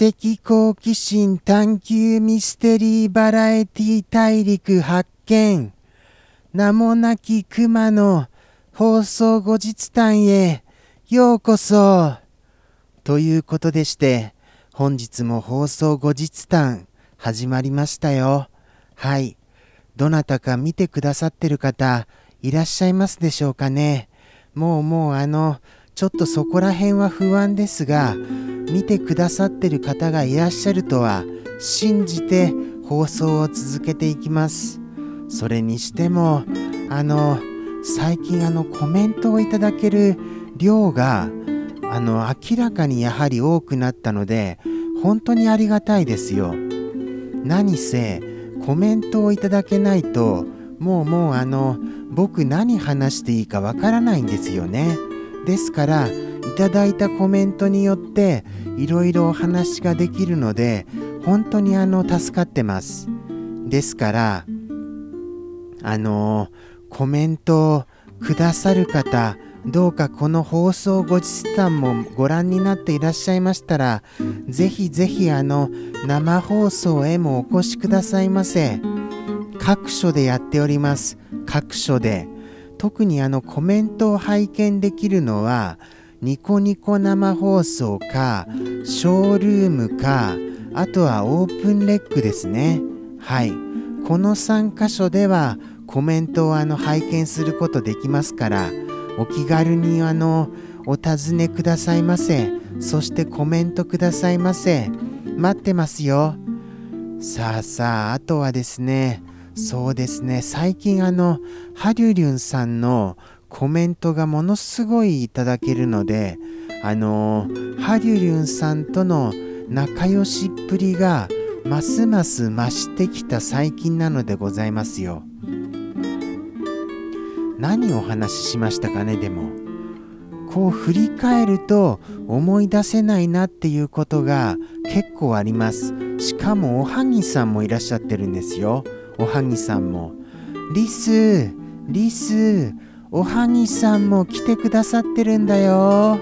的好奇心探求ミステリーバラエティ大陸発見。名もなき熊の放送後日談へ。ようこそ。ということでして本日も放送後日談始まりましたよ。はい。どなたか見てくださってる方いらっしゃいますでしょうかね。もうもうあのちょっとそこら辺は不安ですが見てくださってる方がいらっしゃるとは信じて放送を続けていきます。それにしてもあの最近あのコメントをいただける量があの明らかにやはり多くなったので本当にありがたいですよ。何せコメントをいただけないともうもうあの僕何話していいかわからないんですよね。ですからいただいたコメントによっていろいろお話ができるので本当にあの助かってます。ですからあのコメントをくださる方どうかこの放送後日談もご覧になっていらっしゃいましたらぜひぜひあの生放送へもお越しくださいませ。各所でやっております。各所で。特にあのコメントを拝見できるのはニコニコ生放送かショールームかあとはオープンレックですね。はい。この3箇所ではコメントをあの拝見することできますからお気軽にあのお尋ねくださいませ。そしてコメントくださいませ。待ってますよ。さあさああとはですねそうですね。最近あのハリュリュンさんのコメントがものすごいいただけるのであのハリュリュンさんとの仲良しっぷりがますます増してきた最近なのでございますよ。何をお話ししましたかねでも。こう振り返ると思い出せないなっていうことが結構あります。しかもおはぎさんもいらっしゃってるんですよ。おはぎさんもリスリスおはぎさんも来てくださってるんだよ。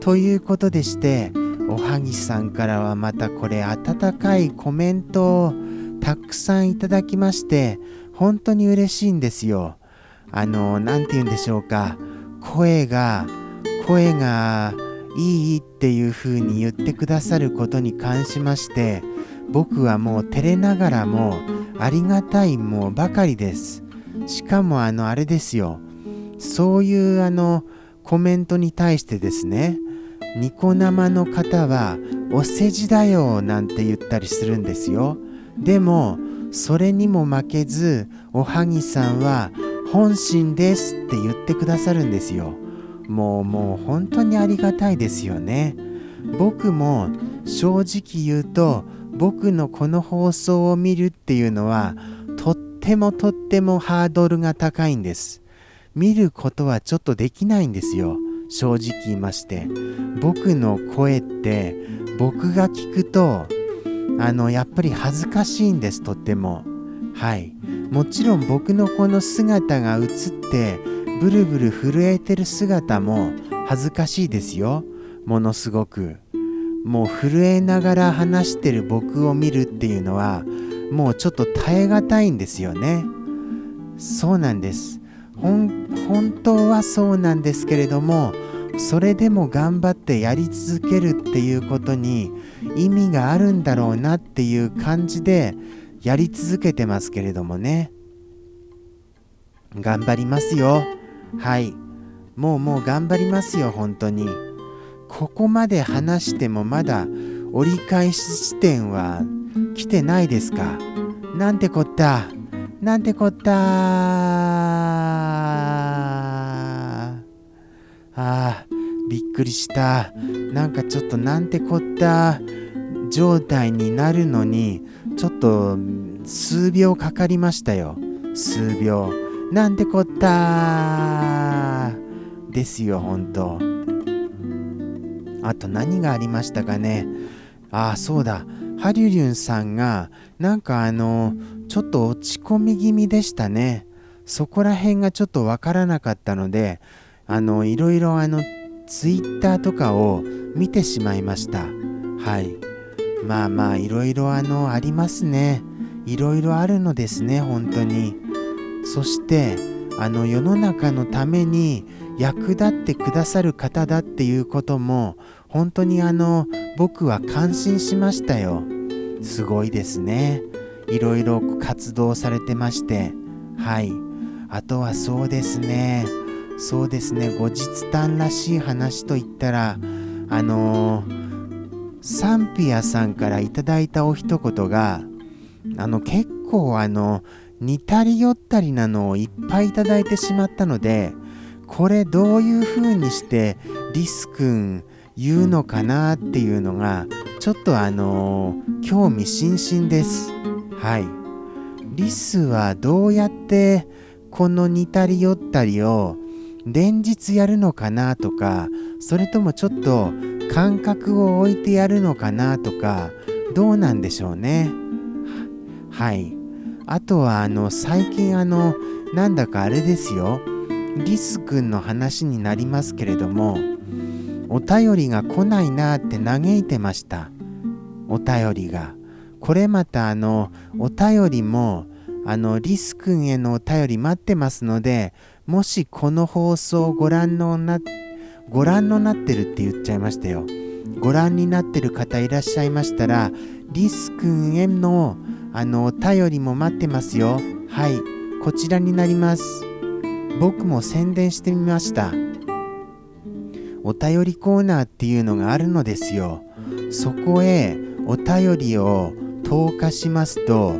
ということでしておはぎさんからはまたこれ温かいコメントをたくさんいただきまして本当に嬉しいんですよ。あの何て言うんでしょうか。声が声がいいっていう風に言ってくださることに関しまして僕はもう照れながらもありがたいもうばかりです。しかもあのあれですよ。そういうあのコメントに対してですねニコ生の方はお世辞だよなんて言ったりするんですよ。でもそれにも負けずおはぎさんは本心ですって言ってくださるんですよ。もうもう本当にありがたいですよね。僕も正直言うと僕のこの放送を見るっていうのはとってもとってもハードルが高いんです。見ることはちょっとできないんですよ。正直言いまして。僕の声って僕が聞くとあのやっぱり恥ずかしいんですとっても。はい。もちろん僕のこの姿が映ってブルブル震えてる姿も恥ずかしいですよ。ものすごく。もう震えながら話してる僕を見るっていうのはもうちょっと耐え難いんですよね。そうなんです。本当はそうなんですけれどもそれでも頑張ってやり続けるっていうことに意味があるんだろうなっていう感じでやり続けてますけれどもね。頑張りますよ。はい。もうもう頑張りますよ本当に。ここまで話してもまだ折り返し地点は来てないですか？なんてこった？なんてこった？あーびっくりした。なんかちょっとなんてこった？状態になるのにちょっと数秒かかりましたよ。数秒。なんてこった？ですよほんとあと何がありましたかね？ああそうだ。ハリュリュンさんがなんかあのちょっと落ち込み気味でしたね。そこら辺がちょっとわからなかったのであのいろいろあのツイッターとかを見てしまいました。はい。まあまあいろいろあのありますね。いろいろあるのですね本当に。そしてあの世の中のために役立ってくださる方だっていうことも本当にあの僕は感心しましたよ。すごいですね。いろいろ活動されてまして。はい。あとはそうですね。そうですね。後日談らしい話といったらあのー、サンピアさんからいただいたお一言があの結構あの似たり寄ったりなのをいっぱいいただいてしまったのでこれどういう風にしてリス君言うのかなっていうのがちょっとあのー、興味津々です。はい。リスはどうやってこの似たり寄ったりを連日やるのかなとかそれともちょっと感覚を置いてやるのかなとかどうなんでしょうね。はい。あとはあの最近あのなんだかあれですよ。リス君の話になりますけれどもお便りが来ないなって嘆いてました。お便りが。これまたあのお便りもあのリス君へのお便り待ってますのでもしこの放送をご覧のなご覧のなってるって言っちゃいましたよ。ご覧になってる方いらっしゃいましたらリス君へのあのお便りも待ってますよ。はい。こちらになります。僕も宣伝してみました。お便りコーナーっていうのがあるのですよ。そこへお便りを投下しますと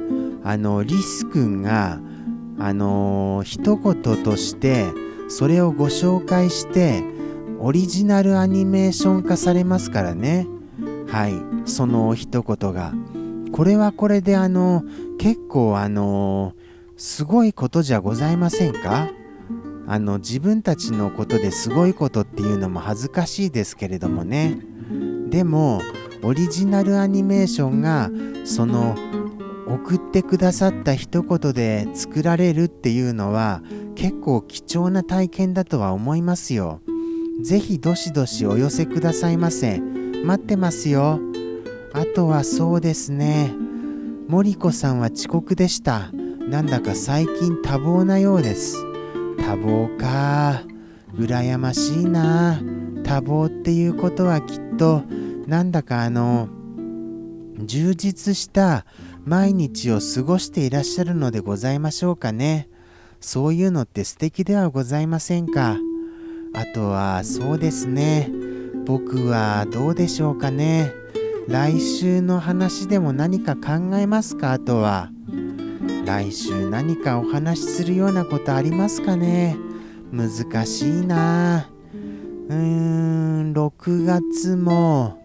あのリス君があの、一言としてそれをご紹介してオリジナルアニメーション化されますからね。はいその一言が。これはこれであの結構あのすごいことじゃございませんか？あの自分たちのことですごいことっていうのも恥ずかしいですけれどもねでもオリジナルアニメーションがその送ってくださった一言で作られるっていうのは結構貴重な体験だとは思いますよ。ぜひどしどしお寄せくださいませ。待ってますよ。あとはそうですね。森子さんは遅刻でした。なんだか最近多忙なようです。多忙か。羨ましいな。多忙っていうことはきっとなんだかあの充実した毎日を過ごしていらっしゃるのでございましょうかね。そういうのって素敵ではございませんか。あとはそうですね。僕はどうでしょうかね。来週の話でも何か考えますか？あとは。来週何かお話しするようなことありますかね？難しいな。うーん、6月も、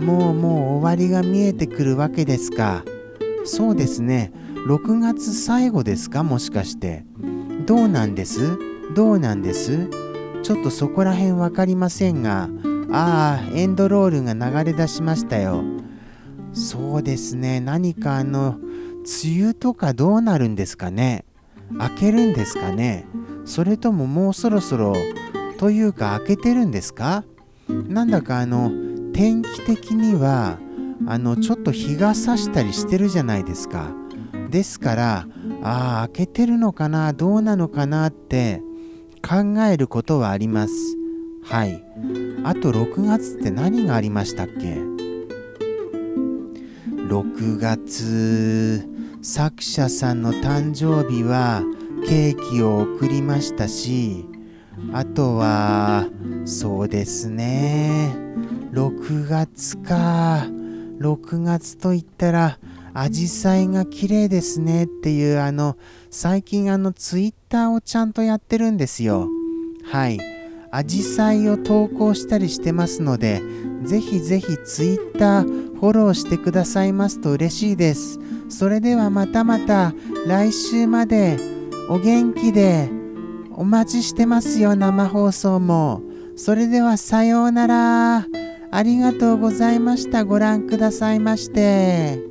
もうもう終わりが見えてくるわけですか。そうですね。6月最後ですか？もしかして。どうなんです？どうなんです？ちょっとそこら辺分かりませんが。ああエンドロールが流れ出しましたよ。そうですね。何かあの梅雨とかどうなるんですかね？開けるんですかね？それとももうそろそろというか開けてるんですか？なんだかあの天気的にはあのちょっと日が差したりしてるじゃないですか。ですからああ開けてるのかな？どうなのかなって考えることはあります。はい。あと6月って何がありましたっけ？6月作者さんの誕生日はケーキを送りましたしあとはそうですね6月か6月といったら、アジサイが綺麗ですねっていうあの、最近あのツイッターをちゃんとやってるんですよ。はい。アジサイを投稿したりしてますので、ぜひぜひ Twitter フォローしてくださいますと嬉しいです。それではまたまた来週までお元気でお待ちしてますよ、生放送も。それではさようなら。ありがとうございました。ご覧くださいまして。